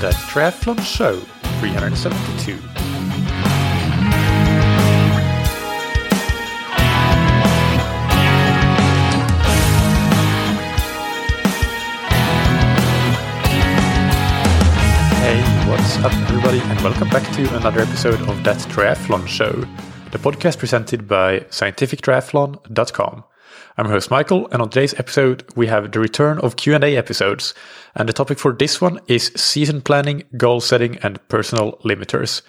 the Triathlon Show 372. Hey, what's up, everybody, and welcome back to another episode of That Triathlon Show, the podcast presented by scientifictriathlon.com. I'm host Michael, and on today's episode we have the return of Q&A episodes, and the topic for this one is season planning, goal setting, and personal limiters.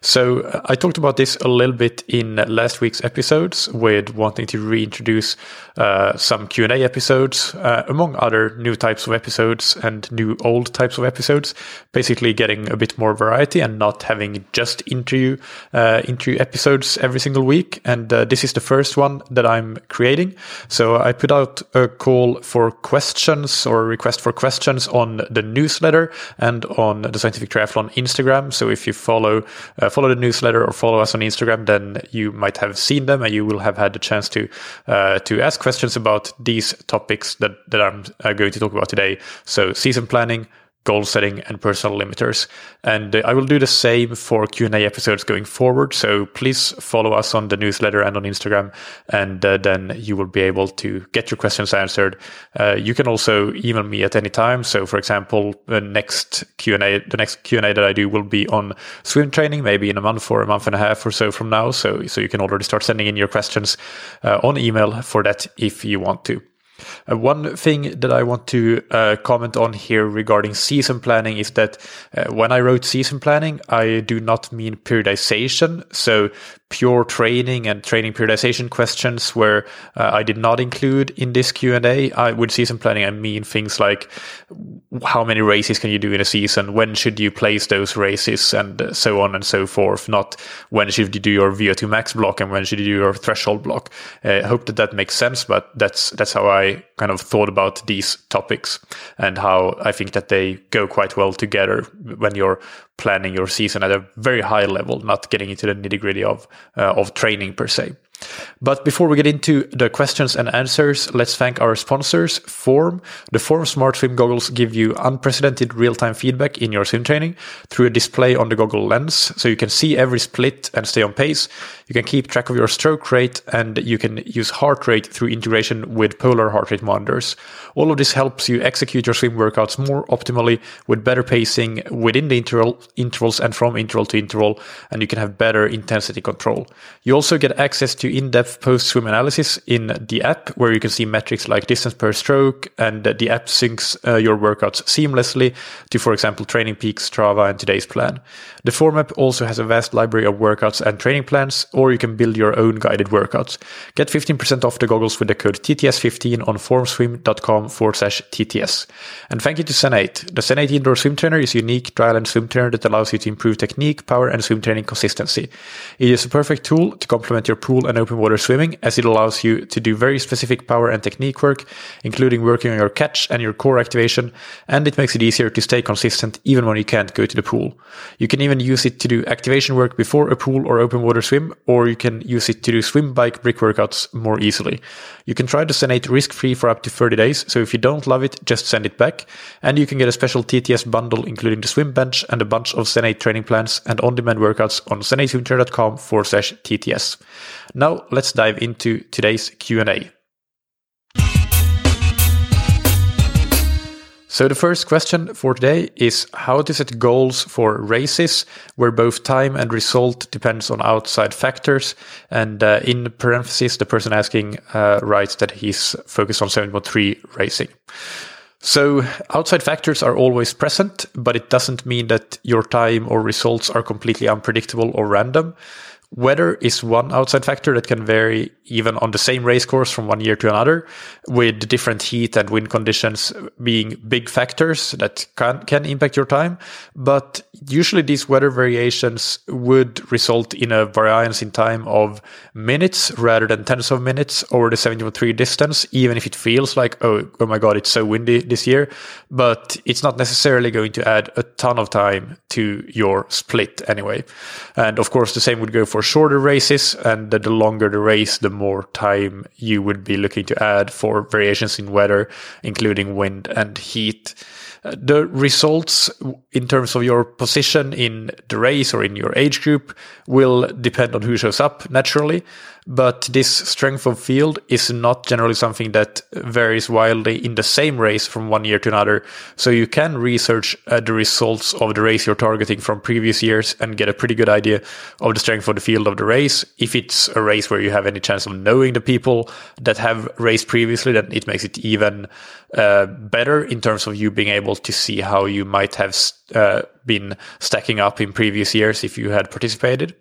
So uh, I talked about this a little bit in last week's episodes with wanting to reintroduce uh, some Q&A episodes, uh, among other new types of episodes and new old types of episodes, basically getting a bit more variety and not having just interview uh, interview episodes every single week. And uh, this is the first one that I'm creating. So I put out a call for questions or request for questions on the newsletter and on the Scientific Triathlon Instagram. So if you follow uh, follow the newsletter or follow us on Instagram, then you might have seen them and you will have had the chance to uh, to ask questions about these topics that that I'm uh, going to talk about today. So season planning goal setting and personal limiters. And uh, I will do the same for Q&A episodes going forward. So please follow us on the newsletter and on Instagram, and uh, then you will be able to get your questions answered. Uh, you can also email me at any time. So for example, the next Q&A, the next Q&A that I do will be on swim training, maybe in a month or a month and a half or so from now. So, so you can already start sending in your questions uh, on email for that if you want to. Uh, one thing that I want to uh, comment on here regarding season planning is that uh, when I wrote season planning, I do not mean periodization. So pure training and training periodization questions where uh, I did not include in this Q&A. I, with season planning, I mean things like how many races can you do in a season? When should you place those races? And so on and so forth. Not when should you do your VO2 max block and when should you do your threshold block. Uh, I hope that that makes sense, but that's, that's how I kind of thought about these topics and how I think that they go quite well together when you're planning your season at a very high level, not getting into the nitty gritty of uh, of training per se. But before we get into the questions and answers, let's thank our sponsors, Form. The Form Smart Swim goggles give you unprecedented real-time feedback in your swim training through a display on the goggle lens, so you can see every split and stay on pace. You can keep track of your stroke rate, and you can use heart rate through integration with polar heart rate monitors. All of this helps you execute your swim workouts more optimally with better pacing within the interval, intervals and from interval to interval, and you can have better intensity control. You also get access to in-depth post-swim analysis in the app where you can see metrics like distance per stroke and the app syncs uh, your workouts seamlessly to, for example, Training Peaks, Strava, and today's plan. The Form app also has a vast library of workouts and training plans, or you can build your own guided workouts. Get 15% off the goggles with the code TTS15 on formswim.com forward slash TTS. And thank you to Zen8. The Zen8 indoor swim trainer is a unique dry land swim trainer that allows you to improve technique, power, and swim training consistency. It is a perfect tool to complement your pool and open water swimming as it allows you to do very specific power and technique work, including working on your catch and your core activation, and it makes it easier to stay consistent even when you can't go to the pool. You can even use it to do activation work before a pool or open water swim, or you can use it to do swim bike brick workouts more easily. You can try the Zen8 risk-free for up to 30 days, so if you don't love it, just send it back. And you can get a special TTS bundle including the swim bench and a bunch of Zen8 training plans and on-demand workouts on zen8swimtrainer.com forward slash TTS. Now let's dive into today's Q&A. So the first question for today is how to set goals for races where both time and result depends on outside factors. And uh, in parentheses, the person asking uh, writes that he's focused on 70.3 racing. So outside factors are always present, but it doesn't mean that your time or results are completely unpredictable or random. Weather is one outside factor that can vary even on the same race course from one year to another, with different heat and wind conditions being big factors that can, can impact your time. But usually these weather variations would result in a variance in time of minutes rather than tens of minutes over the 70.3 distance, even if it feels like, oh, oh my God, it's so windy this year. But it's not necessarily going to add a ton of time to your split anyway. And of course, the same would go for shorter races, and the longer the race, the more time you would be looking to add for variations in weather, including wind and heat. the results in terms of your position in the race or in your age group will depend on who shows up naturally. But this strength of field is not generally something that varies wildly in the same race from one year to another. So you can research uh, the results of the race you're targeting from previous years and get a pretty good idea of the strength of the field of the race. If it's a race where you have any chance of knowing the people that have raced previously, then it makes it even uh, better in terms of you being able to see how you might have uh, been stacking up in previous years if you had participated.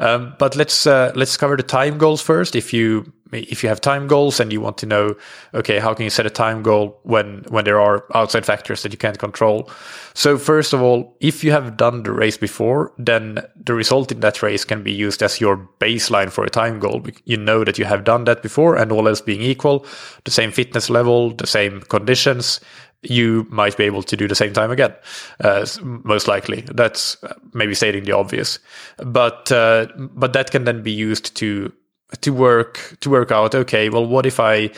Um, but let's uh, let's cover the time goals first. If you if you have time goals and you want to know, okay, how can you set a time goal when when there are outside factors that you can't control? So first of all, if you have done the race before, then the result in that race can be used as your baseline for a time goal. You know that you have done that before, and all else being equal, the same fitness level, the same conditions, you might be able to do the same time again. Uh, most likely, that's maybe stating the obvious, but uh, but that can then be used to to work to work out. Okay, well, what if I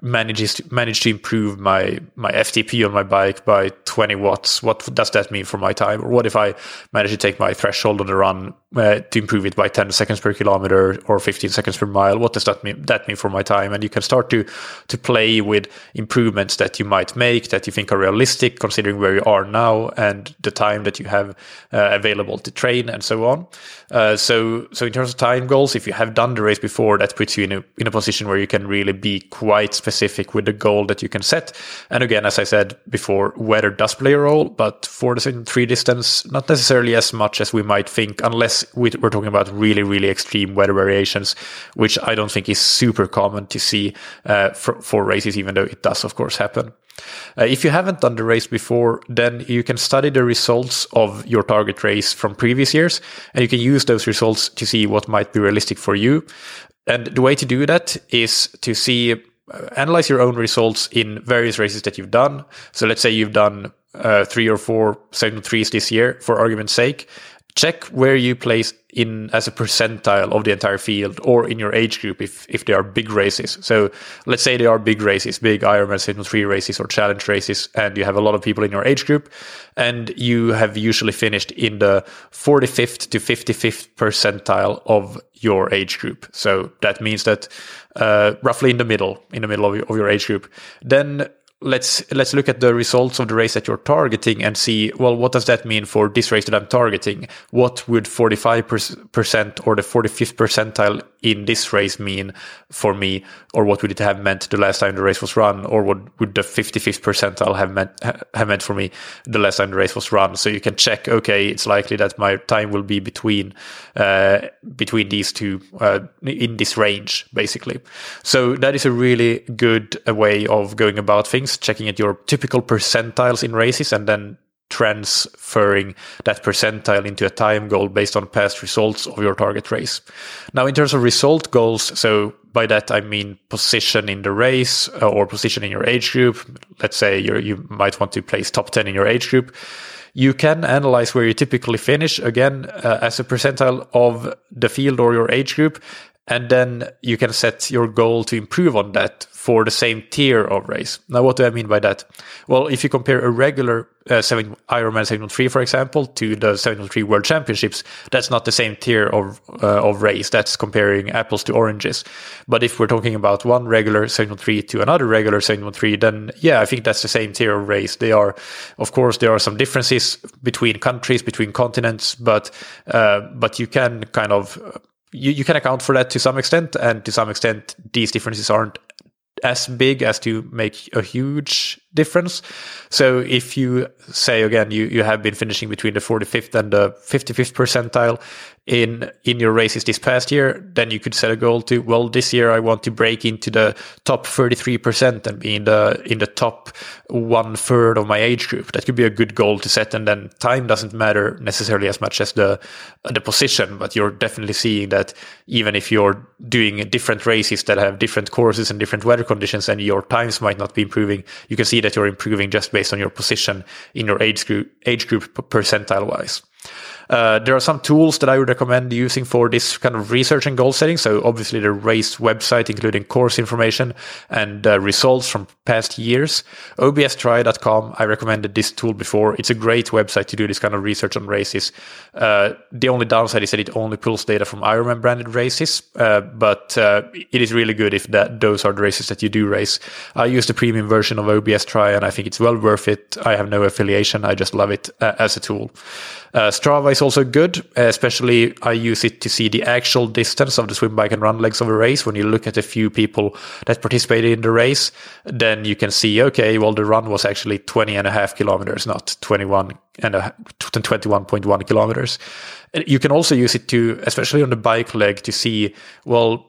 manages to manage to improve my my FTP on my bike by 20 watts. What does that mean for my time? Or what if I manage to take my threshold on the run uh, to improve it by 10 seconds per kilometer or 15 seconds per mile? What does that mean? That mean for my time? And you can start to to play with improvements that you might make that you think are realistic, considering where you are now and the time that you have uh, available to train and so on. Uh, so so in terms of time goals, if you have done the race before, that puts you in a in a position where you can really be quite quite specific with the goal that you can set. And again, as I said before, weather does play a role, but for the three distance, not necessarily as much as we might think, unless we're talking about really, really extreme weather variations, which I don't think is super common to see uh, for, for races, even though it does, of course, happen. Uh, if you haven't done the race before, then you can study the results of your target race from previous years, and you can use those results to see what might be realistic for you. And the way to do that is to see analyze your own results in various races that you've done. So let's say you've done uh, three or four seven threes this year, for argument's sake. Check where you place in as a percentile of the entire field or in your age group if if they are big races. So let's say they are big races, big Ironman 73 races or challenge races, and you have a lot of people in your age group, and you have usually finished in the 45th to 55th percentile of your age group. So that means that uh, roughly in the middle, in the middle of your, of your age group. Then let's let's look at the results of the race that you're targeting and see well what does that mean for this race that i'm targeting what would 45% or the 45th percentile in this race mean for me or what would it have meant the last time the race was run or what would the 55th percentile have meant have meant for me the last time the race was run? So you can check okay it's likely that my time will be between uh, between these two uh, in this range basically. So that is a really good uh, way of going about things checking at your typical percentiles in races and then transferring that percentile into a time goal based on past results of your target race. Now, in terms of result goals, so by that I mean position in the race uh, or position in your age group. Let's say you you might want to place top 10 in your age group. You can analyze where you typically finish again uh, as a percentile of the field or your age group. And then you can set your goal to improve on that for the same tier of race. Now, what do I mean by that? Well, if you compare a regular uh, seven, Ironman 713, for example, to the 703 World Championships, that's not the same tier of uh, of race. That's comparing apples to oranges. But if we're talking about one regular 713 to another regular 713, then yeah, I think that's the same tier of race. They are, of course, there are some differences between countries, between continents, but uh, but you can kind of you, you can account for that to some extent, and to some extent, these differences aren't as big as to make a huge difference. So if you say again, you, you have been finishing between the 45th and the 55th percentile in, in your races this past year, then you could set a goal to, well, this year I want to break into the top 33% and be in the, in the top one third of my age group. That could be a good goal to set. And then time doesn't matter necessarily as much as the, the position, but you're definitely seeing that even if you're doing different races that have different courses and different weather conditions and your times might not be improving, you can see that you're improving just based on your position in your age group, age group percentile wise. Uh, there are some tools that I would recommend using for this kind of research and goal setting. So obviously the race website, including course information and uh, results from past years. OBSTri.com. I recommended this tool before. It's a great website to do this kind of research on races. Uh, the only downside is that it only pulls data from Ironman branded races, uh, but uh, it is really good if that those are the races that you do race. I use the premium version of OBSTri, and I think it's well worth it. I have no affiliation. I just love it as a tool. Strava is also good, especially I use it to see the actual distance of the swim, bike, and run legs of a race. When you look at a few people that participated in the race, then you can see, okay, well, the run was actually 20 and a half kilometers, not 21 and a, 21.1 kilometers. You can also use it to, especially on the bike leg, to see, well,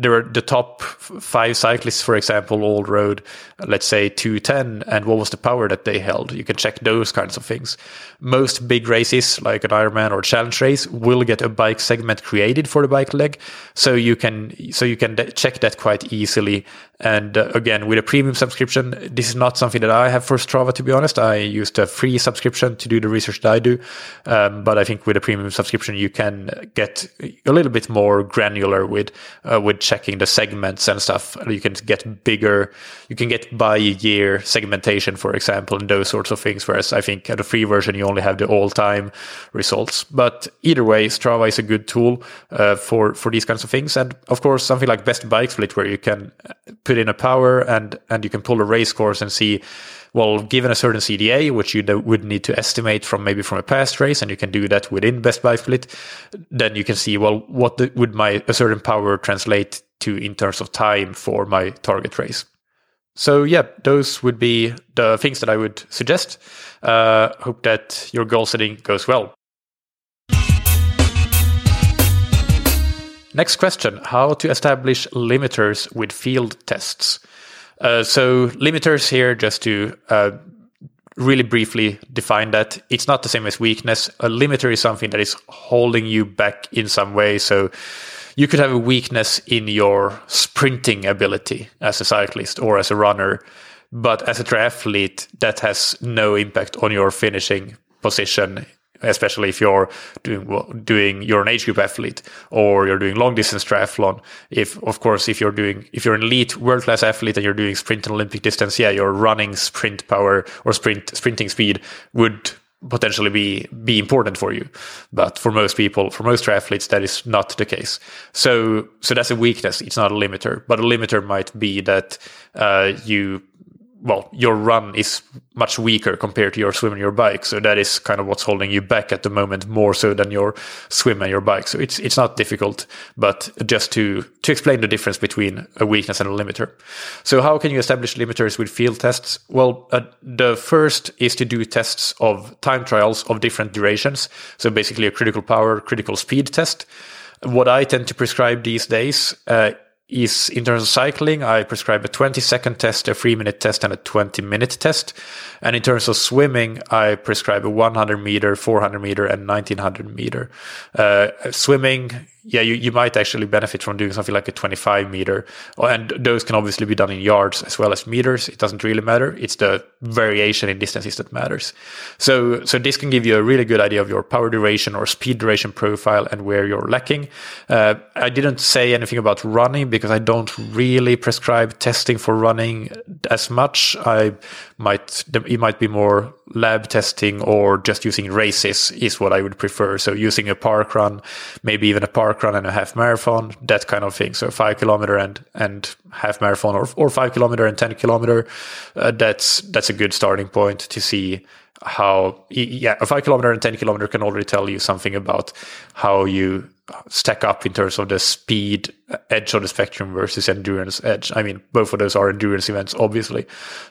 there are the top five cyclists, for example, all rode, let's say 210, and what was the power that they held? You can check those kinds of things. Most big races, like an Ironman or challenge race, will get a bike segment created for the bike leg, so you can so you can check that quite easily. And uh, again, with a premium subscription, this is not something that I have for Strava. To be honest, I used a free subscription to do the research that I do, um, but I think with a premium subscription, you can get a little bit more granular with uh, with checking the segments and stuff. You can get bigger, you can get by year segmentation, for example, and those sorts of things. Whereas I think at the free version, you only have the all time results. But either way, Strava is a good tool uh, for, for these kinds of things. And of course, something like Best Bike Split, where you can put in a power and, and you can pull a race course and see well, given a certain CDA, which you would need to estimate from maybe from a past race, and you can do that within Best Bike Split, then you can see, well, what the, would my a certain power translate to in terms of time for my target race. So yeah, those would be the things that I would suggest. Uh, hope that your goal setting goes well. Next question How to establish limiters with field tests? Uh, so, limiters here, just to uh, really briefly define that, it's not the same as weakness. A limiter is something that is holding you back in some way. So, you could have a weakness in your sprinting ability as a cyclist or as a runner, but as a triathlete, that has no impact on your finishing position especially if you're doing doing you're an age group athlete or you're doing long distance triathlon. If of course if you're doing if you're an elite world class athlete and you're doing sprint and Olympic distance, yeah, your running sprint power or sprint sprinting speed would potentially be be important for you. But for most people for most triathletes that is not the case. So so that's a weakness. It's not a limiter. But a limiter might be that uh, you well, your run is much weaker compared to your swim and your bike. So that is kind of what's holding you back at the moment, more so than your swim and your bike. So it's it's not difficult, but just to to explain the difference between a weakness and a limiter. So how can you establish limiters with field tests? Well, uh, the first is to do tests of time trials of different durations. So basically a critical power, critical speed test. What I tend to prescribe these days. Uh, is in terms of cycling, I prescribe a 20 second test, a three minute test, and a 20 minute test. And in terms of swimming, I prescribe a 100 meter, 400 meter, and 1900 meter. Uh, swimming, yeah, you, you might actually benefit from doing something like a 25 meter. And those can obviously be done in yards as well as meters. It doesn't really matter. It's the variation in distances that matters. So, so this can give you a really good idea of your power duration or speed duration profile and where you're lacking. Uh, I didn't say anything about running because I don't really prescribe testing for running as much. I might, it might be more lab testing or just using races is what I would prefer. So using a park run, maybe even a park run and a half marathon, that kind of thing. So five kilometer and, and half marathon or, or five kilometer and 10 kilometer. Uh, that's, that's a good starting point to see how, yeah, a five kilometer and 10 kilometer can already tell you something about how you stack up in terms of the speed edge of the spectrum versus endurance edge. I mean, both of those are endurance events, obviously,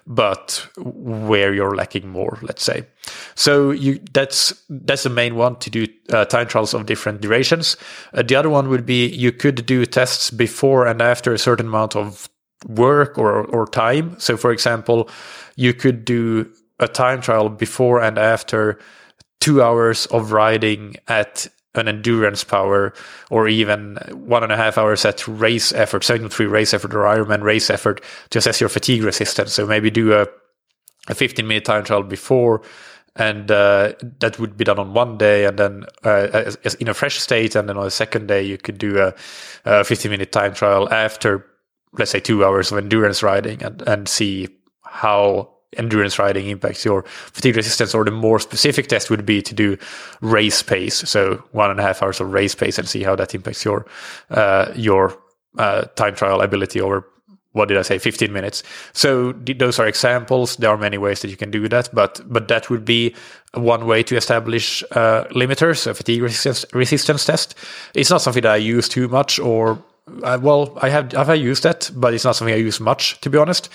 but where you're lacking more, let's say. So you that's that's the main one to do uh, time trials of different durations. Uh, the other one would be you could do tests before and after a certain amount of work or or time. So, for example, you could do a time trial before and after two hours of riding at an endurance power or even one and a half hours at race effort, 73 race effort or Ironman race effort to assess your fatigue resistance. So maybe do a, a 15 minute time trial before and uh, that would be done on one day and then uh, as, as in a fresh state and then on the second day you could do a, a 15 minute time trial after let's say two hours of endurance riding and, and see how endurance riding impacts your fatigue resistance or the more specific test would be to do race pace so one and a half hours of race pace and see how that impacts your uh, your uh, time trial ability over what did I say, 15 minutes. So those are examples. There are many ways that you can do that, but but that would be one way to establish uh, limiters, a fatigue resistance, resistance test. It's not something that I use too much, or uh, well, I have have I used that, but it's not something I use much, to be honest,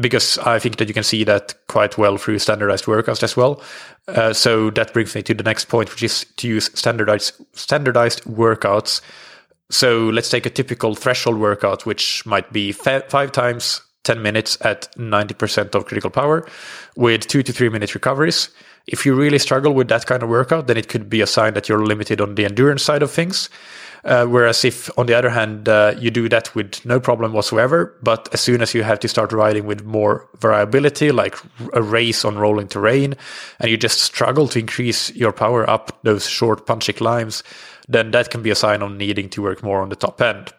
because I think that you can see that quite well through standardized workouts as well. Uh, so that brings me to the next point, which is to use standardized standardized workouts so let's take a typical threshold workout, which might be five times 10 minutes at 90% of critical power with two to three minute recoveries. If you really struggle with that kind of workout, then it could be a sign that you're limited on the endurance side of things. Uh, whereas if, on the other hand, uh, you do that with no problem whatsoever, but as soon as you have to start riding with more variability, like a race on rolling terrain, and you just struggle to increase your power up those short punchy climbs, then that can be a sign of needing to work more on the top end.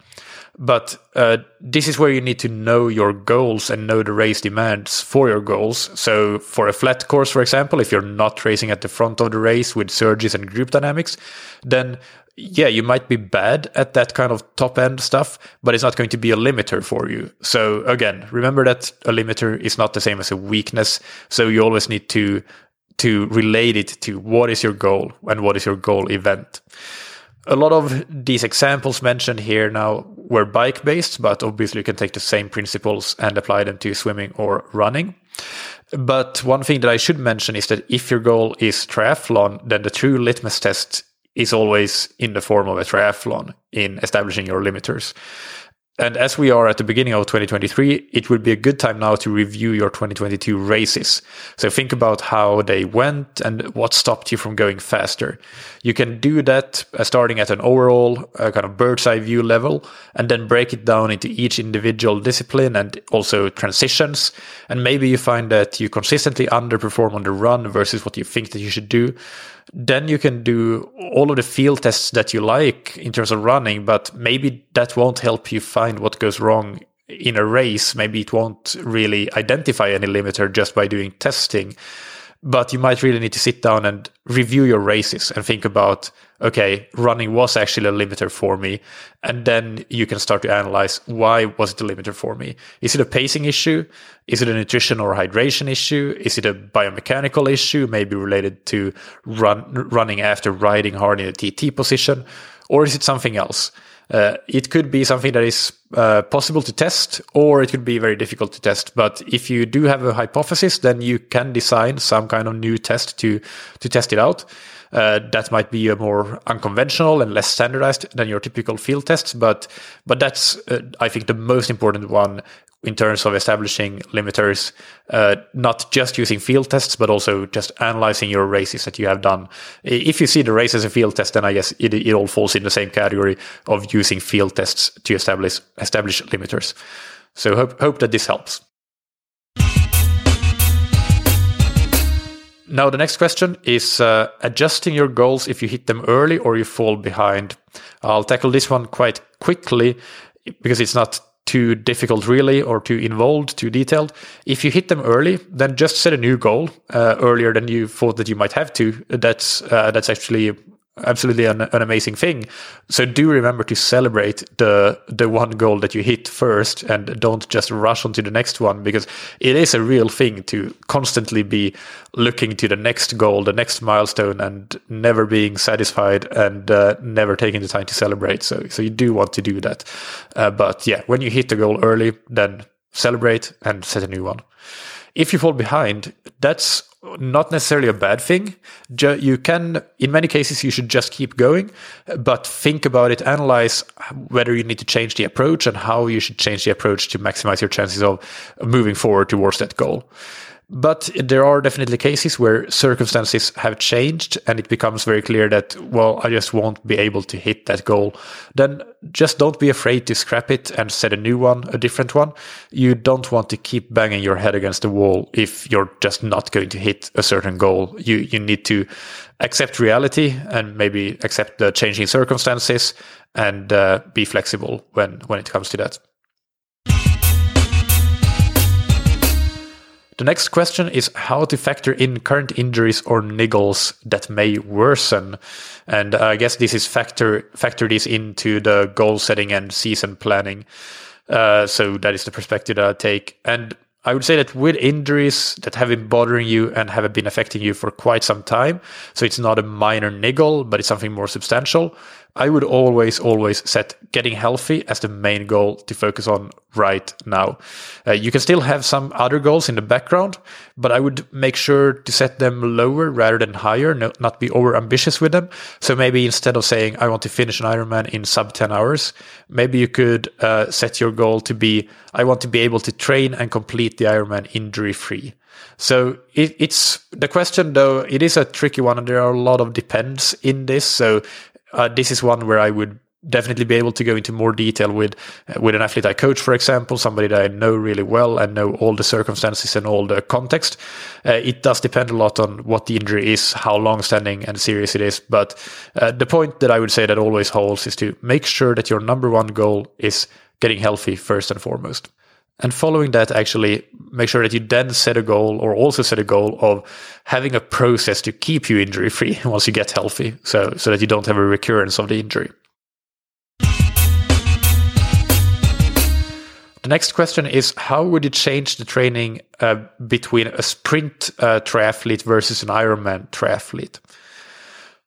But uh, this is where you need to know your goals and know the race demands for your goals. So, for a flat course, for example, if you're not racing at the front of the race with surges and group dynamics, then yeah, you might be bad at that kind of top end stuff, but it's not going to be a limiter for you. So, again, remember that a limiter is not the same as a weakness. So, you always need to to relate it to what is your goal and what is your goal event a lot of these examples mentioned here now were bike based, but obviously you can take the same principles and apply them to swimming or running. But one thing that I should mention is that if your goal is triathlon, then the true litmus test is always in the form of a triathlon in establishing your limiters. And as we are at the beginning of 2023, it would be a good time now to review your 2022 races. So think about how they went and what stopped you from going faster. You can do that uh, starting at an overall uh, kind of bird's eye view level and then break it down into each individual discipline and also transitions. And maybe you find that you consistently underperform on the run versus what you think that you should do then you can do all of the field tests that you like in terms of running, but maybe that won't help you find what goes wrong in a race. Maybe it won't really identify any limiter just by doing testing but you might really need to sit down and review your races and think about okay running was actually a limiter for me. And then you can start to analyze why was it a limiter for me? Is it a pacing issue? Is it a nutrition or hydration issue? Is it a biomechanical issue maybe related to run running after riding hard in a tt position? Or is it something else? Uh, it could be something that is uh, possible to test, or it could be very difficult to test. But if you do have a hypothesis, then you can design some kind of new test to to test it out. Uh, that might be a more unconventional and less standardized than your typical field tests, but but that's uh, I think the most important one in terms of establishing limiters, uh, not just using field tests, but also just analyzing your races that you have done. If you see the race as a field test, then I guess it, it all falls in the same category of using field tests to establish establish limiters. So hope hope that this helps. Now the next question is uh, adjusting your goals if you hit them early or you fall behind. I'll tackle this one quite quickly because it's not too difficult really or too involved too detailed if you hit them early then just set a new goal uh, earlier than you thought that you might have to that's uh, that's actually absolutely an, an, amazing thing. So do remember to celebrate the the one goal that you hit first, and don't just rush on to the next one because it is a real thing to constantly be looking to the next goal, the next milestone, and never being satisfied and uh, never taking the time to celebrate. So so you do want to do that, uh, but yeah, when you hit the goal early, then celebrate and set a new one. If you fall behind, that's not necessarily a bad thing. You can, in many cases, you should just keep going, but think about it, analyze whether you need to change the approach and how you should change the approach to maximize your chances of moving forward towards that goal. But there are definitely cases where circumstances have changed and it becomes very clear that, well, I just won't be able to hit that goal. Then just don't be afraid to scrap it and set a new one, a different one. You don't want to keep banging your head against the wall if you're just not going to hit a certain goal. You, you need to accept reality and maybe accept the changing circumstances and uh, be flexible when, when it comes to that. The next question is how to factor in current injuries or niggles that may worsen. And I guess this is factor factor this into the goal setting and season planning. Uh, so that is the perspective that I take. And I would say that with injuries that have been bothering you and have been affecting you for quite some time, so it's not a minor niggle, but it's something more substantial, I would always, always set getting healthy as the main goal to focus on right now. Uh, you can still have some other goals in the background, but I would make sure to set them lower rather than higher, no, not be over ambitious with them. So maybe instead of saying, I want to finish an Ironman in sub 10 hours, maybe you could uh, set your goal to be, I want to be able to train and complete the Ironman injury free. So it, it's the question, though, it is a tricky one, and there are a lot of depends in this. So uh, this is one where I would definitely be able to go into more detail with uh, with an athlete I coach, for example, somebody that I know really well and know all the circumstances and all the context. Uh, it does depend a lot on what the injury is, how long standing and serious it is. But uh, the point that I would say that always holds is to make sure that your number one goal is getting healthy first and foremost. And following that, actually make sure that you then set a goal or also set a goal of having a process to keep you injury free once you get healthy. So, so that you don't have a recurrence of the injury. The next question is how would you change the training uh, between a sprint uh, triathlete versus an Ironman triathlete?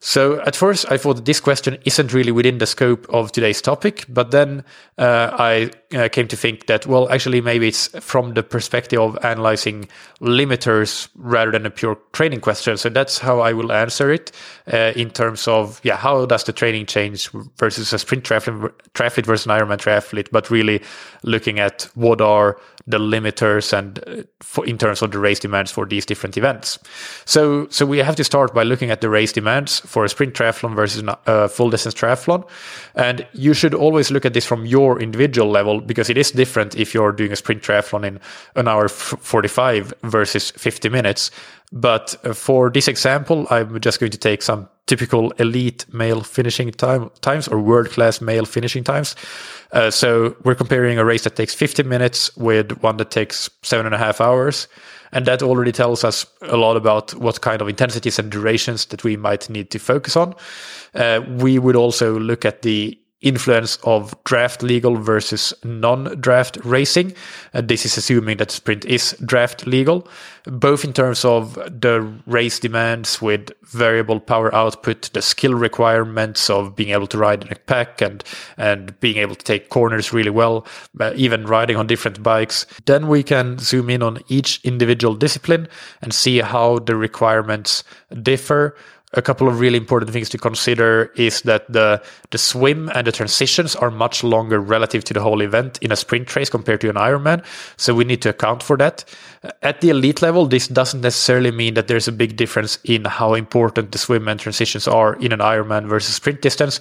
So at first, I thought this question isn't really within the scope of today's topic, but then uh, I uh, came to think that, well, actually, maybe it's from the perspective of analyzing limiters rather than a pure training question. So that's how I will answer it uh, in terms of, yeah, how does the training change versus a sprint triathlete, triathlete versus an Ironman triathlete, but really looking at what are the limiters and uh, for, in terms of the race demands for these different events. So, so we have to start by looking at the race demands for a sprint triathlon versus a full distance triathlon. And you should always look at this from your individual level because it is different if you're doing a sprint triathlon in an hour 45 versus 50 minutes. But uh, for this example, I'm just going to take some typical elite male finishing time, times or world class male finishing times. Uh, so we're comparing a race that takes 50 minutes with one that takes seven and a half hours. And that already tells us a lot about what kind of intensities and durations that we might need to focus on. Uh, we would also look at the influence of draft legal versus non-draft racing. Uh, this is assuming that sprint is draft legal, both in terms of the race demands with variable power output, the skill requirements of being able to ride in a pack and and being able to take corners really well, uh, even riding on different bikes. Then we can zoom in on each individual discipline and see how the requirements differ a couple of really important things to consider is that the the swim and the transitions are much longer relative to the whole event in a sprint race compared to an Ironman. So we need to account for that. At the elite level, this doesn't necessarily mean that there's a big difference in how important the swim and transitions are in an Ironman versus sprint distance,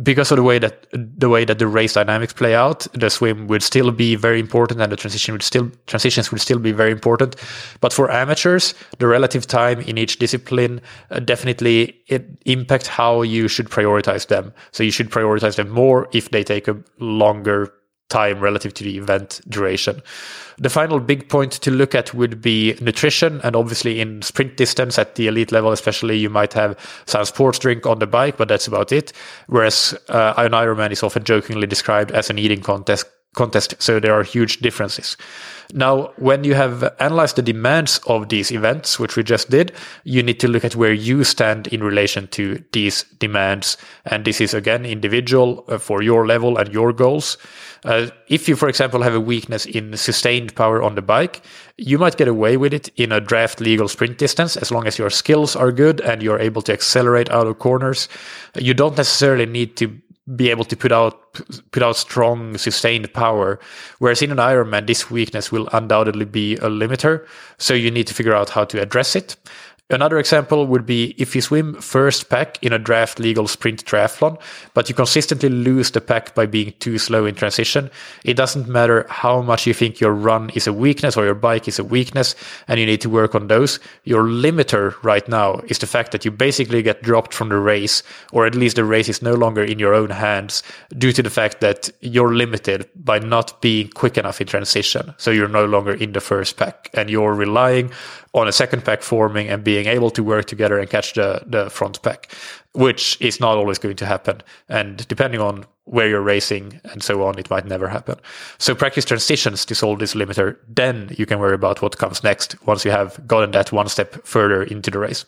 because of the way that the way that the race dynamics play out. The swim would still be very important, and the transition would still transitions would still be very important. But for amateurs, the relative time in each discipline uh, definitely it impact how you should prioritize them. So you should prioritize them more if they take a longer time relative to the event duration. The final big point to look at would be nutrition. And obviously, in sprint distance at the elite level, especially, you might have some sports drink on the bike, but that's about it. Whereas uh, an Ironman is often jokingly described as an eating contest contest. So there are huge differences. Now, when you have analyzed the demands of these events, which we just did, you need to look at where you stand in relation to these demands. And this is again individual uh, for your level and your goals. Uh, if you, for example, have a weakness in sustained power on the bike, you might get away with it in a draft legal sprint distance as long as your skills are good and you're able to accelerate out of corners. You don't necessarily need to be able to put out put out strong sustained power whereas in an ironman this weakness will undoubtedly be a limiter. So you need to figure out how to address it Another example would be if you swim first pack in a draft legal sprint triathlon, but you consistently lose the pack by being too slow in transition. It doesn't matter how much you think your run is a weakness or your bike is a weakness, and you need to work on those. Your limiter right now is the fact that you basically get dropped from the race, or at least the race is no longer in your own hands due to the fact that you're limited by not being quick enough in transition. So you're no longer in the first pack and you're relying on a second pack forming and being able to work together and catch the, the front pack, which is not always going to happen. And depending on where you're racing and so on, it might never happen. So practice transitions to solve this limiter. Then you can worry about what comes next once you have gotten that one step further into the race.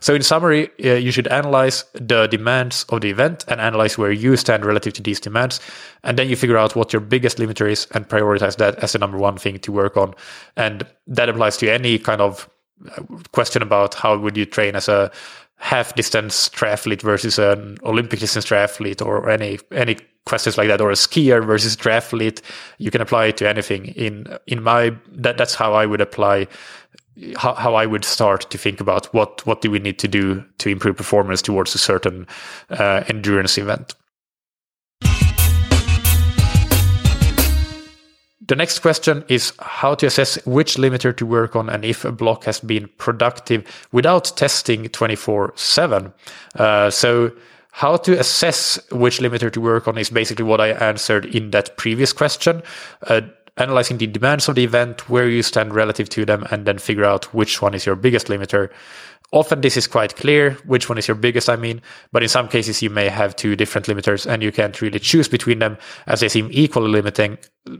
So in summary, uh, you should analyze the demands of the event and analyze where you stand relative to these demands. And then you figure out what your biggest limiter is and prioritize that as the number one thing to work on. And that applies to any kind of uh, question about how would you train as a half distance triathlete versus an Olympic distance triathlete or any any questions like that or a skier versus triathlete you can apply it to anything. In in my that that's how I would apply how, how I would start to think about what what do we need to do to improve performance towards a certain uh, endurance event The next question is how to assess which limiter to work on and if a block has been productive without testing 24 7. Uh, so, how to assess which limiter to work on is basically what I answered in that previous question. Uh, analyzing the demands of the event, where you stand relative to them, and then figure out which one is your biggest limiter. Often this is quite clear which one is your biggest, I mean, but in some cases you may have two different limiters and you can't really choose between them as they seem equally limiting.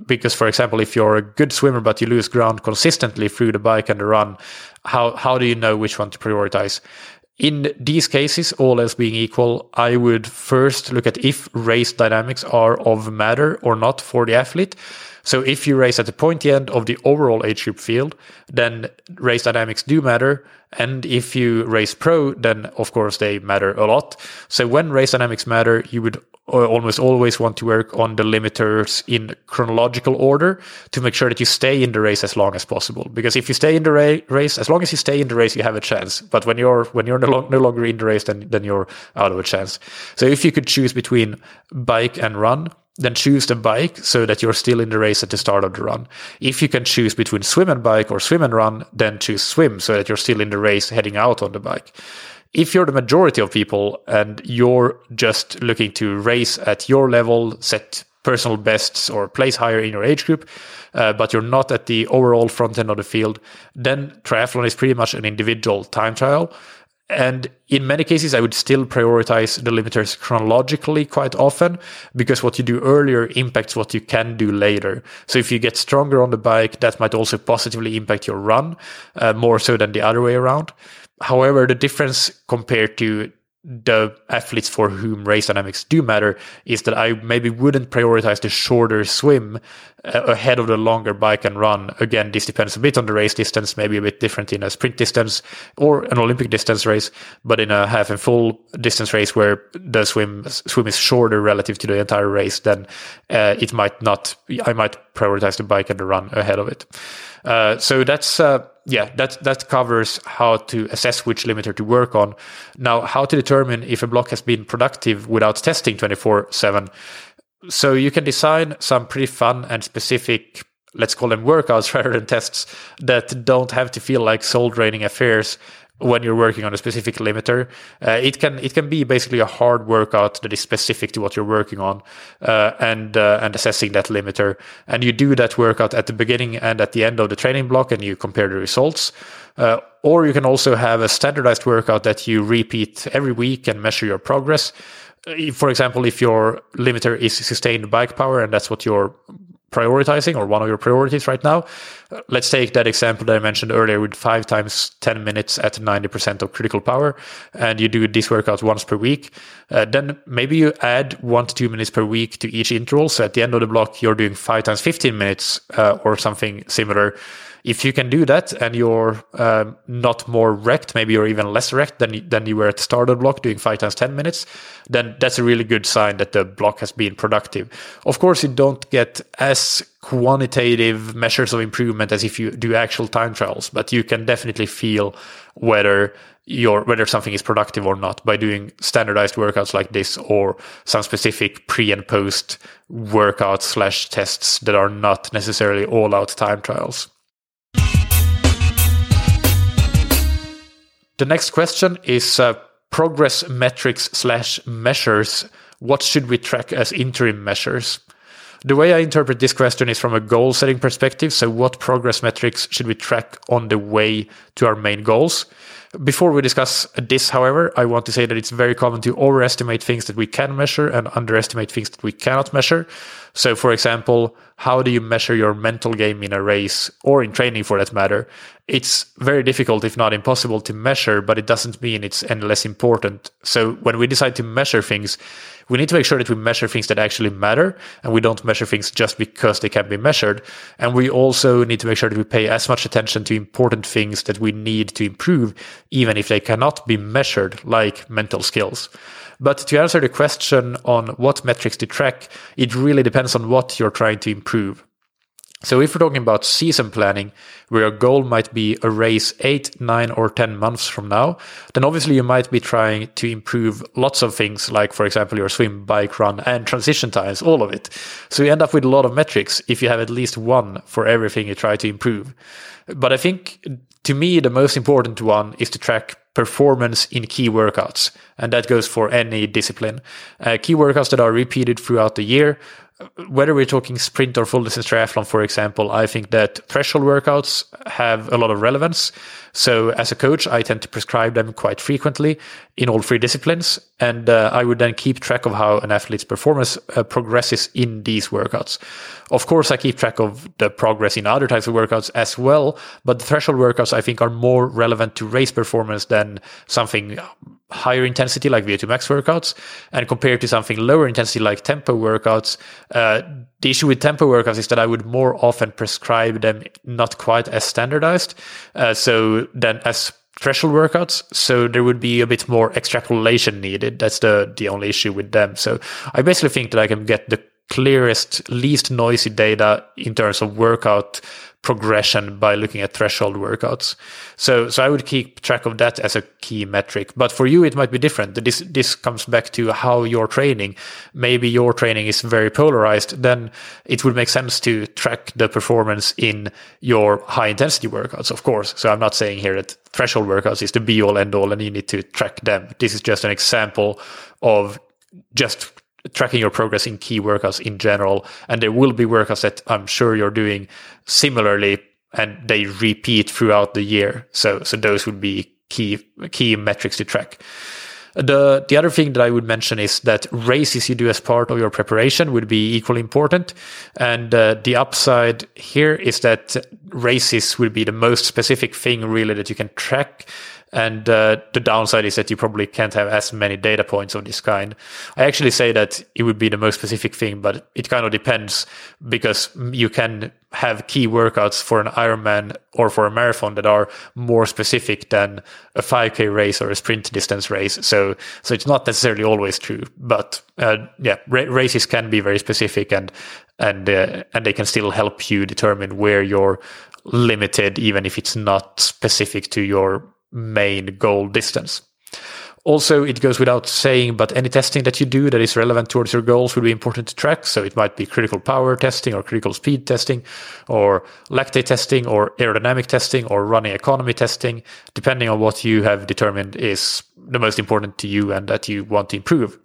Because, for example, if you're a good swimmer but you lose ground consistently through the bike and the run, how, how do you know which one to prioritize? In these cases, all else being equal, I would first look at if race dynamics are of matter or not for the athlete. So if you race at the pointy end of the overall age group field, then race dynamics do matter. And if you race pro, then of course they matter a lot. So when race dynamics matter, you would uh, almost always want to work on the limiters in chronological order to make sure that you stay in the race as long as possible. Because if you stay in the ra- race, as long as you stay in the race, you have a chance. But when you're when you're no, no longer in the race, then then you're out of a chance. So if you could choose between bike and run, then choose the bike so that you're still in the race at the start of the run. If you can choose between swim and bike or swim and run, then choose swim so that you're still in the race heading out on the bike. If you're the majority of people and you're just looking to race at your level, set personal bests or place higher in your age group, uh, but you're not at the overall front end of the field, then triathlon is pretty much an individual time trial. And in many cases, I would still prioritize the limiters chronologically quite often because what you do earlier impacts what you can do later. So if you get stronger on the bike, that might also positively impact your run uh, more so than the other way around. However, the difference compared to the athletes for whom race dynamics do matter is that I maybe wouldn't prioritize the shorter swim uh, ahead of the longer bike and run. Again, this depends a bit on the race distance, maybe a bit different in a sprint distance or an Olympic distance race, but in a half and full distance race where the swim swim is shorter relative to the entire race, then uh, it might not. I might prioritize the bike and the run ahead of it. Uh, so that's uh, yeah, that that covers how to assess which limiter to work on. Now, how to determine if a block has been productive without testing 24/7. So you can design some pretty fun and specific, let's call them workouts rather than tests that don't have to feel like soul draining affairs when you're working on a specific limiter. Uh, it can it can be basically a hard workout that is specific to what you're working on uh, and uh, and assessing that limiter. And you do that workout at the beginning and at the end of the training block, and you compare the results. Uh, or you can also have a standardized workout that you repeat every week and measure your progress. Uh, for example, if your limiter is sustained bike power and that's what you're prioritizing or one of your priorities right now. Let's take that example that I mentioned earlier with five times 10 minutes at 90% of critical power, and you do this workout once per week. Uh, then maybe you add one to two minutes per week to each interval. So at the end of the block, you're doing five times 15 minutes uh, or something similar. If you can do that and you're um, not more wrecked, maybe you're even less wrecked than, than you were at the start of the block doing five times 10 minutes, then that's a really good sign that the block has been productive. Of course, you don't get as quantitative measures of improvement as if you do actual time trials, but you can definitely feel whether your whether something is productive or not by doing standardized workouts like this or some specific pre and post workouts slash tests that are not necessarily all out time trials. The next question is uh, progress metrics slash measures. What should we track as interim measures? The way I interpret this question is from a goal setting perspective. So, what progress metrics should we track on the way to our main goals? Before we discuss this, however, I want to say that it's very common to overestimate things that we can measure and underestimate things that we cannot measure. So, for example, how do you measure your mental game in a race or in training for that matter? It's very difficult, if not impossible, to measure, but it doesn't mean it's any less important. So, when we decide to measure things, we need to make sure that we measure things that actually matter and we don't measure things just because they can be measured. And we also need to make sure that we pay as much attention to important things that we need to improve, even if they cannot be measured, like mental skills. But to answer the question on what metrics to track, it really depends on what you're trying to improve. So if we're talking about season planning, where your goal might be a race eight, nine, or 10 months from now, then obviously you might be trying to improve lots of things, like, for example, your swim, bike, run, and transition times, all of it. So you end up with a lot of metrics if you have at least one for everything you try to improve. But I think to me, the most important one is to track performance in key workouts. And that goes for any discipline. Uh, key workouts that are repeated throughout the year whether we're talking sprint or full distance triathlon, for example, I think that threshold workouts have a lot of relevance. So as a coach, I tend to prescribe them quite frequently in all three disciplines. And uh, I would then keep track of how an athlete's performance uh, progresses in these workouts. Of course, I keep track of the progress in other types of workouts as well. But the threshold workouts, I think, are more relevant to race performance than something higher intensity like VO2 max workouts. And compared to something lower intensity like tempo workouts, uh, the issue with tempo workouts is that I would more often prescribe them not quite as standardized. Uh, so then as threshold workouts. So there would be a bit more extrapolation needed. That's the, the only issue with them. So I basically think that I can get the clearest, least noisy data in terms of workout progression by looking at threshold workouts. So, so I would keep track of that as a key metric. But for you, it might be different. This, this comes back to how you're training. Maybe your training is very polarized. Then it would make sense to track the performance in your high intensity workouts, of course. So I'm not saying here that threshold workouts is the be all end all and you need to track them. This is just an example of just tracking your progress in key workouts in general. And there will be workouts that I'm sure you're doing similarly and they repeat throughout the year. So, so those would be key, key metrics to track. The, the other thing that I would mention is that races you do as part of your preparation would be equally important. And uh, the upside here is that races would be the most specific thing really that you can track and uh, the downside is that you probably can't have as many data points of this kind. I actually say that it would be the most specific thing, but it kind of depends because you can have key workouts for an Ironman or for a marathon that are more specific than a 5k race or a sprint distance race. So, so it's not necessarily always true, but uh, yeah, ra- races can be very specific and and uh, and they can still help you determine where you're limited, even if it's not specific to your main goal distance. Also, it goes without saying, but any testing that you do that is relevant towards your goals will be important to track. So it might be critical power testing or critical speed testing or lactate testing or aerodynamic testing or running economy testing, depending on what you have determined is the most important to you and that you want to improve.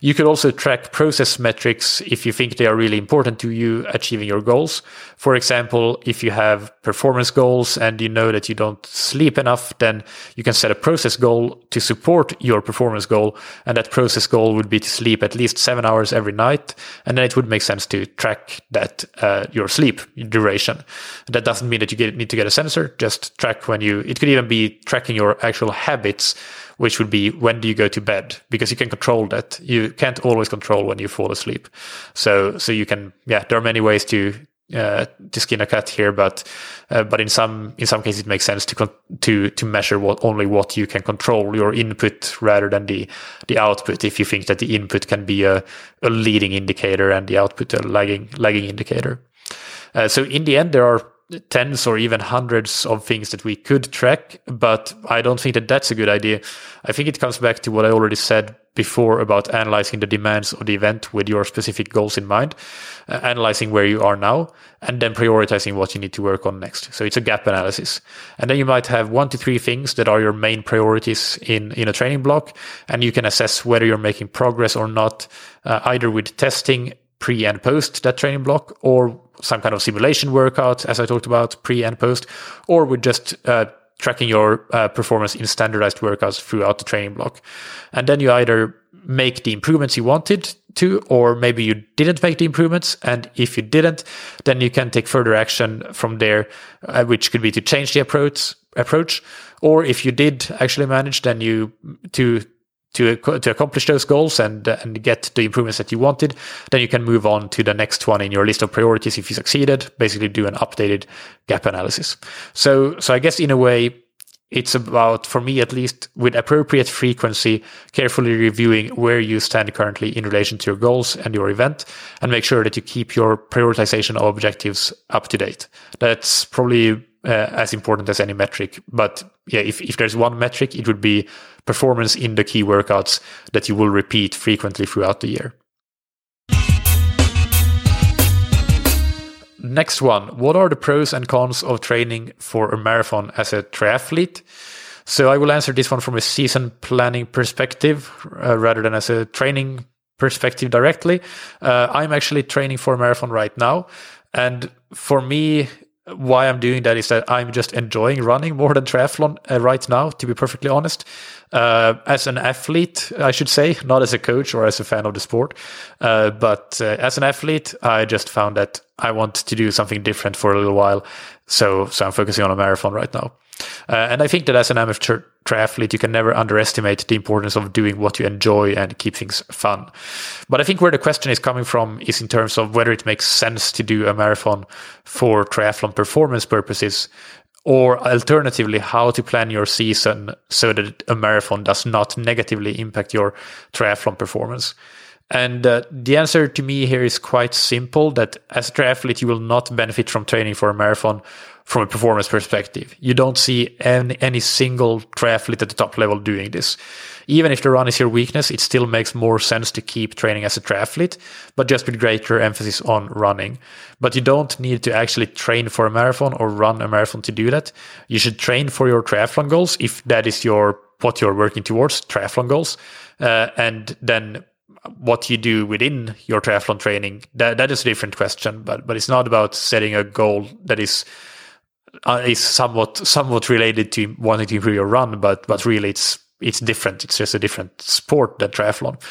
You could also track process metrics if you think they are really important to you achieving your goals. For example, if you have performance goals and you know that you don't sleep enough, then you can set a process goal to support your performance goal. And that process goal would be to sleep at least seven hours every night. And then it would make sense to track that, uh, your sleep duration. That doesn't mean that you get, need to get a sensor, just track when you, it could even be tracking your actual habits which would be when do you go to bed because you can control that you can't always control when you fall asleep so so you can yeah there are many ways to uh, to skin a cat here, but uh, but in some in some cases it makes sense to con- to to measure what only what you can control your input rather than the the output. If you think that the input can be a, a leading indicator and the output a lagging lagging indicator. Uh, so in the end, there are tens or even hundreds of things that we could track, but I don't think that that's a good idea. I think it comes back to what I already said before about analyzing the demands of the event with your specific goals in mind, uh, analyzing where you are now, and then prioritizing what you need to work on next. So it's a gap analysis. And then you might have one to three things that are your main priorities in, in a training block, and you can assess whether you're making progress or not, uh, either with testing pre and post that training block or some kind of simulation workout, as I talked about pre and post, or with just uh, tracking your uh, performance in standardized workouts throughout the training block. And then you either make the improvements you wanted to, or maybe you didn't make the improvements. And if you didn't, then you can take further action from there, uh, which could be to change the approach, approach. Or if you did actually manage, then you to to to accomplish those goals and and get the improvements that you wanted, then you can move on to the next one in your list of priorities if you succeeded. Basically, do an updated gap analysis. So so I guess in a way. It's about, for me at least, with appropriate frequency, carefully reviewing where you stand currently in relation to your goals and your event, and make sure that you keep your prioritization of objectives up to date. That's probably uh, as important as any metric. But yeah, if, if there's one metric, it would be performance in the key workouts that you will repeat frequently throughout the year. Next one. What are the pros and cons of training for a marathon as a triathlete? So I will answer this one from a season planning perspective uh, rather than as a training perspective directly. Uh, I'm actually training for a marathon right now. And for me, why I'm doing that is that I'm just enjoying running more than triathlon uh, right now, to be perfectly honest. Uh, as an athlete, I should say, not as a coach or as a fan of the sport, uh, but uh, as an athlete, I just found that I want to do something different for a little while. So, so I'm focusing on a marathon right now. Uh, and I think that as an amateur triathlete, you can never underestimate the importance of doing what you enjoy and keep things fun. But I think where the question is coming from is in terms of whether it makes sense to do a marathon for triathlon performance purposes, or alternatively, how to plan your season so that a marathon does not negatively impact your triathlon performance. And uh, the answer to me here is quite simple that as a triathlete, you will not benefit from training for a marathon from a performance perspective. You don't see any, any single triathlete at the top level doing this. Even if the run is your weakness, it still makes more sense to keep training as a triathlete, but just with greater emphasis on running. But you don't need to actually train for a marathon or run a marathon to do that. You should train for your triathlon goals if that is your what you're working towards, triathlon goals, uh, and then what you do within your triathlon training that that is a different question but but it's not about setting a goal that is uh, is somewhat somewhat related to wanting to improve your run, but but really it's it's different. It's just a different sport than triathlon.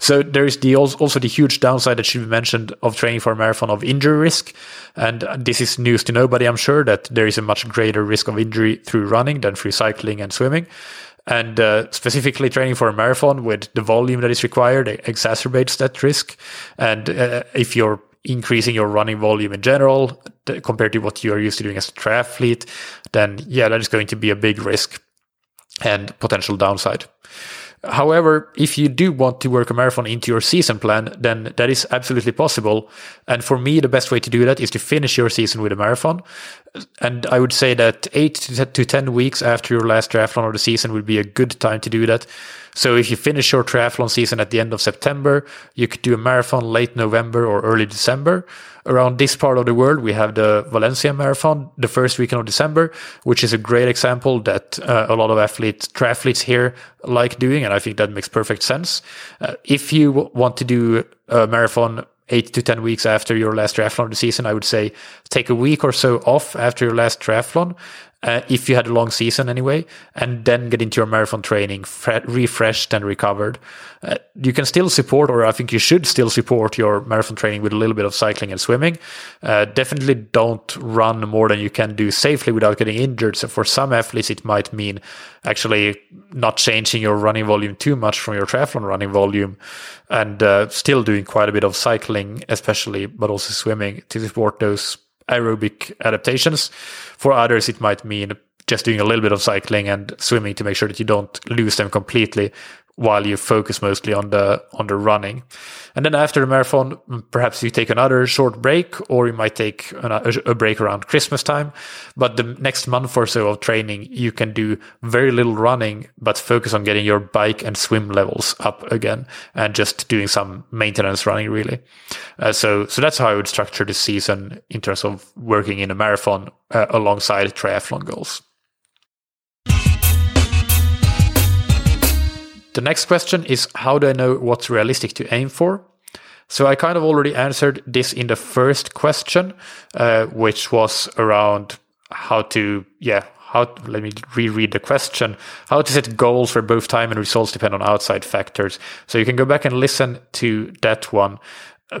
So there is the also the huge downside that should be mentioned of training for a marathon of injury risk, and this is news to nobody. I'm sure that there is a much greater risk of injury through running than through cycling and swimming. And uh, specifically, training for a marathon with the volume that is required exacerbates that risk. And uh, if you're increasing your running volume in general compared to what you're used to doing as a triathlete, then yeah, that is going to be a big risk and potential downside. However, if you do want to work a marathon into your season plan, then that is absolutely possible. And for me, the best way to do that is to finish your season with a marathon. And I would say that eight to 10 weeks after your last triathlon of the season would be a good time to do that. So if you finish your triathlon season at the end of September, you could do a marathon late November or early December. Around this part of the world, we have the Valencia Marathon the first weekend of December, which is a great example that uh, a lot of athletes, triathletes here like doing. And I think that makes perfect sense. Uh, if you w- want to do a marathon eight to 10 weeks after your last triathlon of the season, I would say take a week or so off after your last triathlon uh, if you had a long season anyway, and then get into your marathon training fre- refreshed and recovered. Uh, you can still support, or I think you should still support your marathon training with a little bit of cycling and swimming. Uh, definitely don't run more than you can do safely without getting injured. So for some athletes, it might mean actually not changing your running volume too much from your triathlon running volume and uh, still doing quite a bit of cycling, especially, but also swimming to support those aerobic adaptations. For others, it might mean just doing a little bit of cycling and swimming to make sure that you don't lose them completely while you focus mostly on the on the running. And then after the marathon, perhaps you take another short break, or you might take a break around Christmas time. But the next month or so of training, you can do very little running, but focus on getting your bike and swim levels up again, and just doing some maintenance running really. Uh, so so that's how I would structure the season in terms of working in a marathon uh, alongside triathlon goals. The next question is how do I know what's realistic to aim for? So I kind of already answered this in the first question, uh, which was around how to, yeah, how let me reread the question. How to set goals where both time and results depend on outside factors. So you can go back and listen to that one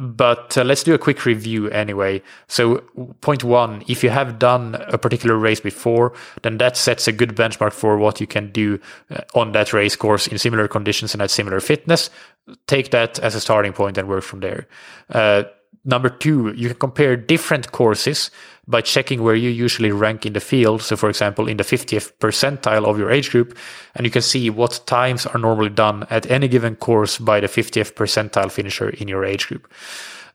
but uh, let's do a quick review anyway. So, point one if you have done a particular race before, then that sets a good benchmark for what you can do uh, on that race course in similar conditions and at similar fitness. Take that as a starting point and work from there. Uh, number two, you can compare different courses by checking where you usually rank in the field. So, for example, in the 50th percentile of your age group, and you can see what times are normally done at any given course by the 50th percentile finisher in your age group.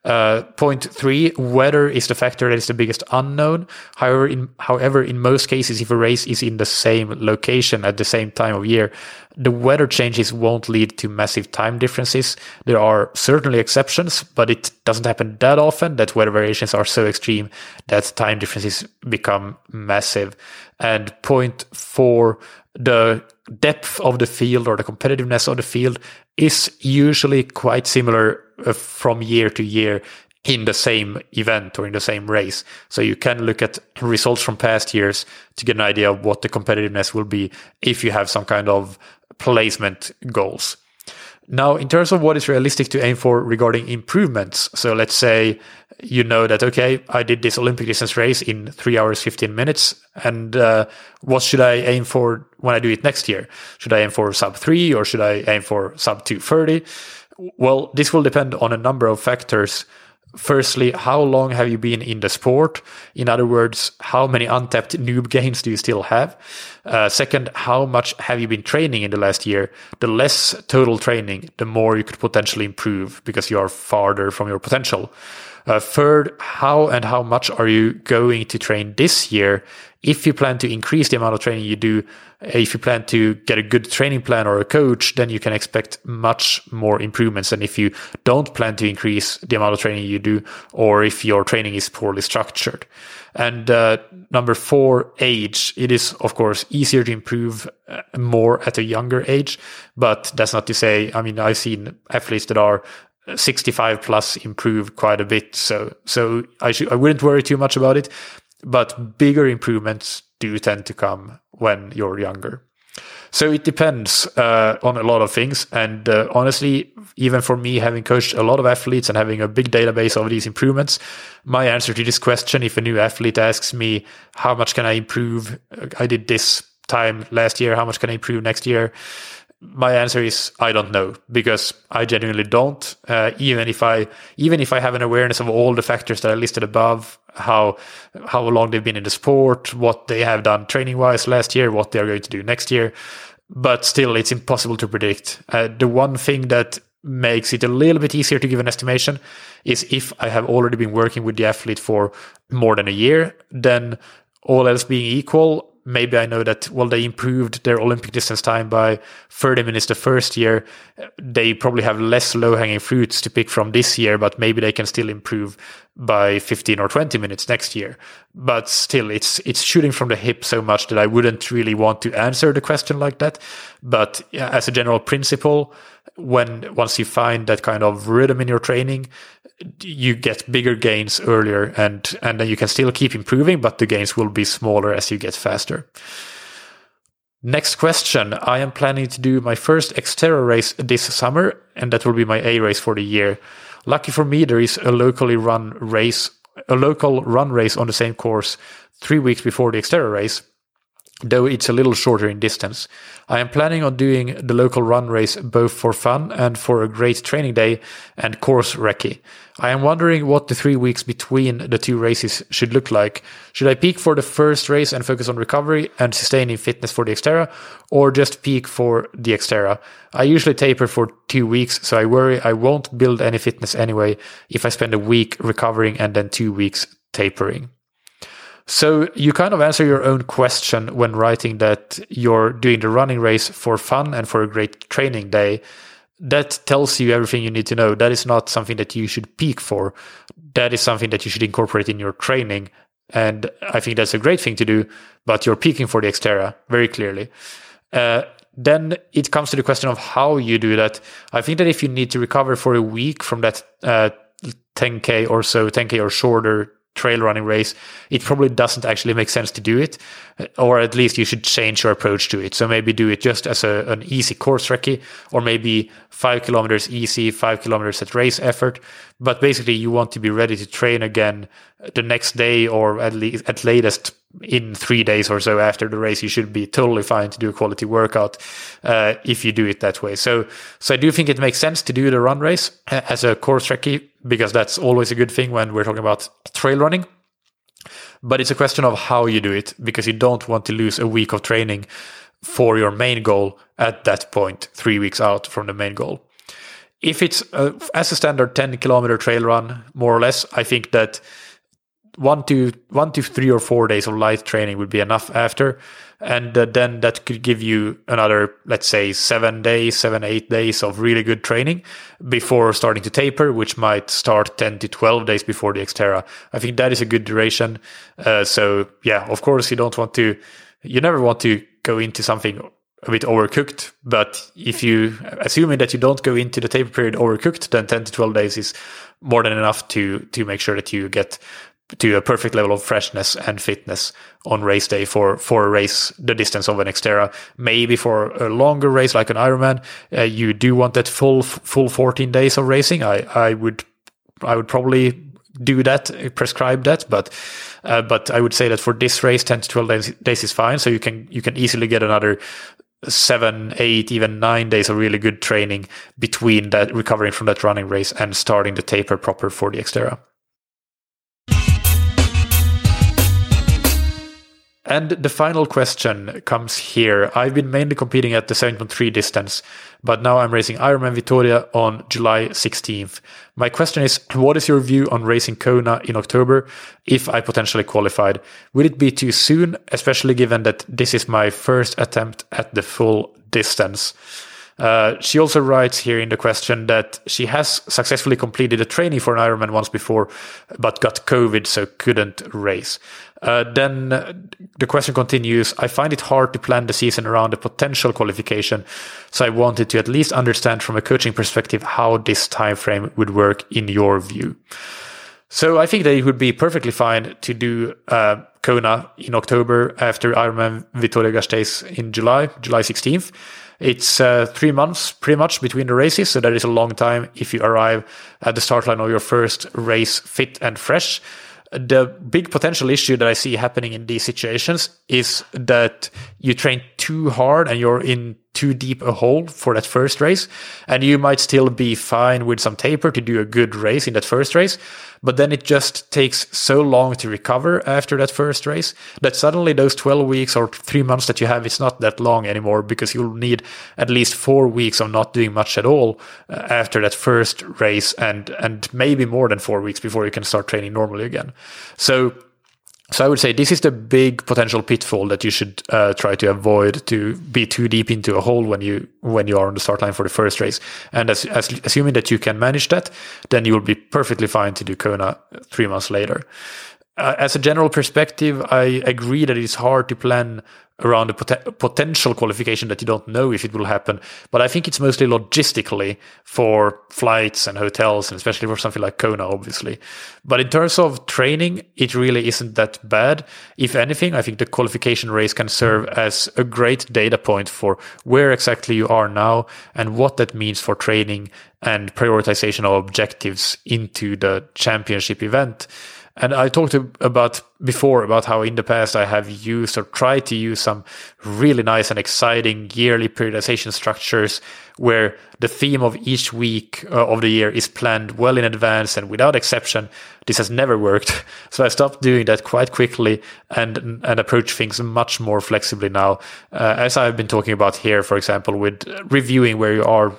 Uh, point three, weather is the factor that is the biggest unknown. However, in however, in most cases, if a race is in the same location at the same time of year, the weather changes won't lead to massive time differences. There are certainly exceptions, but it doesn't happen that often that weather variations are so extreme that time differences become massive. And point four, the depth of the field or the competitiveness of the field is usually quite similar uh, from year to year in the same event or in the same race. So you can look at results from past years to get an idea of what the competitiveness will be if you have some kind of placement goals. Now, in terms of what is realistic to aim for regarding improvements, so let's say you know that, okay, I did this Olympic distance race in three hours, 15 minutes. And uh, what should I aim for when I do it next year? Should I aim for sub three or should I aim for sub 230? Well, this will depend on a number of factors. Firstly, how long have you been in the sport? In other words, how many untapped noob games do you still have? Uh, second, how much have you been training in the last year? The less total training, the more you could potentially improve because you are farther from your potential. Uh, third, how and how much are you going to train this year? If you plan to increase the amount of training you do, if you plan to get a good training plan or a coach, then you can expect much more improvements than if you don't plan to increase the amount of training you do, or if your training is poorly structured. And uh, number four, age. It is, of course, easier to improve uh, more at a younger age, but that's not to say, I mean, I've seen athletes that are 65 plus improve quite a bit. So, so I should, I wouldn't worry too much about it, but bigger improvements do tend to come when you're younger. So it depends uh, on a lot of things. And uh, honestly, even for me, having coached a lot of athletes and having a big database of these improvements, my answer to this question, if a new athlete asks me, how much can I improve? I did this time last year. How much can I improve next year? My answer is I don't know because I genuinely don't. Uh, even if I even if I have an awareness of all the factors that I listed above, how how long they've been in the sport, what they have done training wise last year, what they are going to do next year, but still it's impossible to predict. Uh, the one thing that makes it a little bit easier to give an estimation is if I have already been working with the athlete for more than a year, then all else being equal, maybe I know that, well, they improved their Olympic distance time by 30 minutes the first year. They probably have less low hanging fruits to pick from this year, but maybe they can still improve by 15 or 20 minutes next year. But still, it's, it's shooting from the hip so much that I wouldn't really want to answer the question like that. But yeah, as a general principle, when once you find that kind of rhythm in your training, you get bigger gains earlier and, and then you can still keep improving, but the gains will be smaller as you get faster. Next question. I am planning to do my first Xterra race this summer, and that will be my A race for the year. Lucky for me, there is a locally run race, a local run race on the same course three weeks before the Xterra race though it's a little shorter in distance. I am planning on doing the local run race both for fun and for a great training day and course recce. I am wondering what the three weeks between the two races should look like. Should I peak for the first race and focus on recovery and sustaining fitness for the Xterra, or just peak for the Xterra? I usually taper for two weeks, so I worry I won't build any fitness anyway if I spend a week recovering and then two weeks tapering. So you kind of answer your own question when writing that you're doing the running race for fun and for a great training day. That tells you everything you need to know. That is not something that you should peak for. That is something that you should incorporate in your training. And I think that's a great thing to do, but you're peaking for the Xterra very clearly. Uh, then it comes to the question of how you do that. I think that if you need to recover for a week from that uh, 10K or so, 10K or shorter trail running race, it probably doesn't actually make sense to do it, uh, or at least you should change your approach to it. So maybe do it just as a, an easy course recce, or maybe five kilometers easy, five kilometers at race effort. But basically, you want to be ready to train again the next day, or at least at latest in three days or so after the race. You should be totally fine to do a quality workout uh, if you do it that way. So, so I do think it makes sense to do the run race as a course recce because that's always a good thing when we're talking about trail running. But it's a question of how you do it because you don't want to lose a week of training for your main goal at that point, three weeks out from the main goal. If it's uh, as a standard 10 kilometer trail run, more or less, I think that one to one to three or four days of light training would be enough after. And uh, then that could give you another let's say seven days seven eight days of really good training before starting to taper which might start 10 to 12 days before the xterra. I think that is a good duration. Uh, so yeah of course you don't want to you never want to go into something a bit overcooked but if you assuming that you don't go into the taper period overcooked then 10 to 12 days is more than enough to to make sure that you get to a perfect level of freshness and fitness on race day for for a race the distance of an Xterra. Maybe for a longer race like an Ironman, uh, you do want that full full 14 days of racing. I I would I would probably do that, prescribe that, but uh, but I would say that for this race, 10 to 12 days, days is fine. So you can you can easily get another seven, eight, even nine days of really good training between that recovering from that running race and starting the taper proper for the Xterra. And the final question comes here. I've been mainly competing at the 70.3 distance, but now I'm racing Ironman Vitoria on July 16th. My question is, what is your view on racing Kona in October if I potentially qualified? Would it be too soon, especially given that this is my first attempt at the full distance? Uh, she also writes here in the question that she has successfully completed a training for an Ironman once before, but got COVID, so couldn't race. Uh, then the question continues I find it hard to plan the season around a potential qualification, so I wanted to at least understand from a coaching perspective how this time frame would work in your view. So I think that it would be perfectly fine to do uh, Kona in October after Ironman Vitoria Gasteiz in July, July 16th. It's uh, three months pretty much between the races, so that is a long time if you arrive at the start line of your first race fit and fresh the big potential issue that I see happening in these situations is that you train too hard and you're in too deep a hole for that first race. And you might still be fine with some taper to do a good race in that first race. But then it just takes so long to recover after that first race that suddenly those 12 weeks or three months that you have, it's not that long anymore because you'll need at least four weeks of not doing much at all uh, after that first race and, and maybe more than four weeks before you can start training normally again. So so I would say this is the big potential pitfall that you should uh, try to avoid to be too deep into a hole when you when you are on the start line for the first race. And as, as assuming that you can manage that, then you will be perfectly fine to do Kona three months later. Uh, as a general perspective, I agree that it's hard to plan around a pot- potential qualification that you don't know if it will happen. But I think it's mostly logistically for flights and hotels, and especially for something like Kona, obviously. But in terms of training, it really isn't that bad. If anything, I think the qualification race can serve as a great data point for where exactly you are now and what that means for training and prioritization of objectives into the championship event. And I talked about before about how in the past I have used or tried to use some really nice and exciting yearly periodization structures where the theme of each week uh, of the year is planned well in advance and without exception. This has never worked. So i stopped doing that quite quickly and and approach things much more flexibly now. Uh, as i've been talking about here for example with reviewing where you are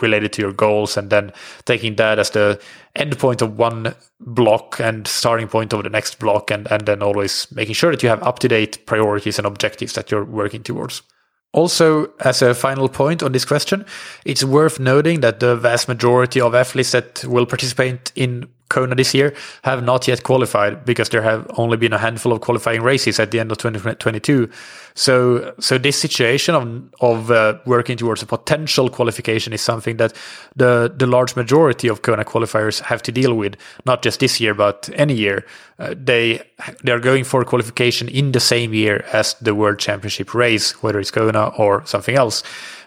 related to your goals and then taking that as the end point of one block and starting point of the next block and and then always making sure that you have up to date priorities and objectives that you're working towards. Also, as a final point on this question, it's worth noting that the vast majority of athletes that will participate in Kona this year have not yet qualified because there have only been a handful of qualifying races at the end of 2022. So, so this situation of of uh, working towards a potential qualification is something that the the large majority of Kona qualifiers have to deal with, not just this year but any year. Uh, they they are going for qualification in the same year as the World Championship race, whether it's Kona or something else.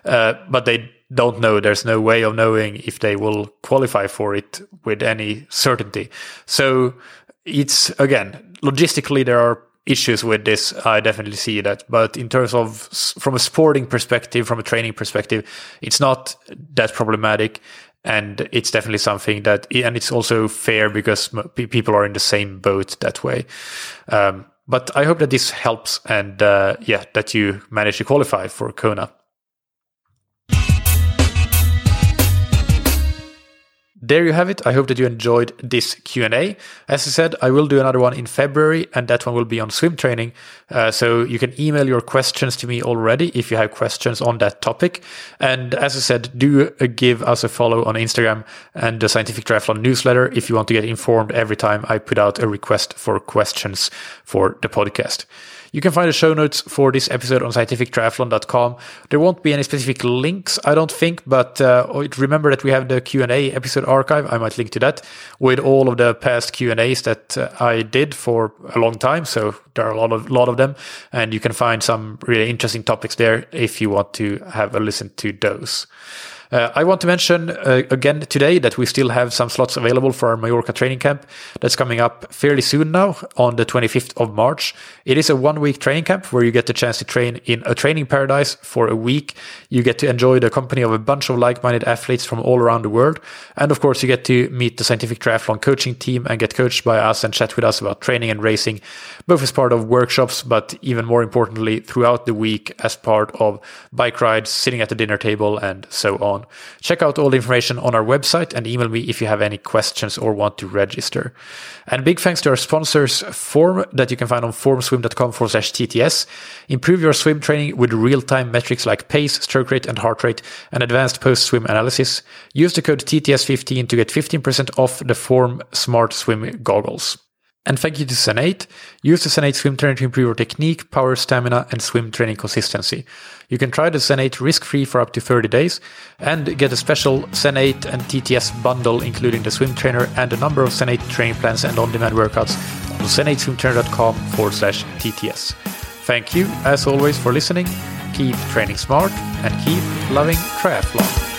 Uh, but they don't know. There's no way of knowing if they will qualify for it with any certainty. So it's again, logistically, there are issues with this. I definitely see that. But in terms of from a sporting perspective, from a training perspective, it's not that problematic. And it's definitely something that, and it's also fair because people are in the same boat that way. Um, but I hope that this helps and, uh, yeah, that you manage to qualify for Kona. There you have it. I hope that you enjoyed this Q&A. As I said, I will do another one in February and that one will be on swim training. Uh, so you can email your questions to me already if you have questions on that topic. And as I said, do uh, give us a follow on Instagram and the Scientific Triathlon newsletter if you want to get informed every time I put out a request for questions for the podcast. You can find the show notes for this episode on scientifictriathlon.com. There won't be any specific links, I don't think, but uh, remember that we have the Q&A episode archive. I might link to that with all of the past Q&As that uh, I did for a long time. So there are a lot of lot of them, and you can find some really interesting topics there if you want to have a listen to those. Uh, I want to mention uh, again today that we still have some slots available for our Mallorca training camp that's coming up fairly soon now on the 25th of March. It is a one week training camp where you get the chance to train in a training paradise for a week. You get to enjoy the company of a bunch of like minded athletes from all around the world. And of course, you get to meet the scientific triathlon coaching team and get coached by us and chat with us about training and racing, both as part of workshops, but even more importantly, throughout the week as part of bike rides, sitting at the dinner table, and so on Check out all the information on our website and email me if you have any questions or want to register. And big thanks to our sponsors, Form, that you can find on formswim.com forward slash TTS. Improve your swim training with real time metrics like pace, stroke rate, and heart rate, and advanced post swim analysis. Use the code TTS15 to get 15% off the Form Smart Swim goggles. And thank you to Zen8. Use the Zen8 swim trainer to improve your technique, power, stamina, and swim training consistency. You can try the Zen8 risk-free for up to 30 days and get a special Zen8 and TTS bundle, including the swim trainer and a number of Zen8 training plans and on-demand workouts on zen8swimtrainer.com forward slash TTS. Thank you, as always, for listening. Keep training smart and keep loving triathlon.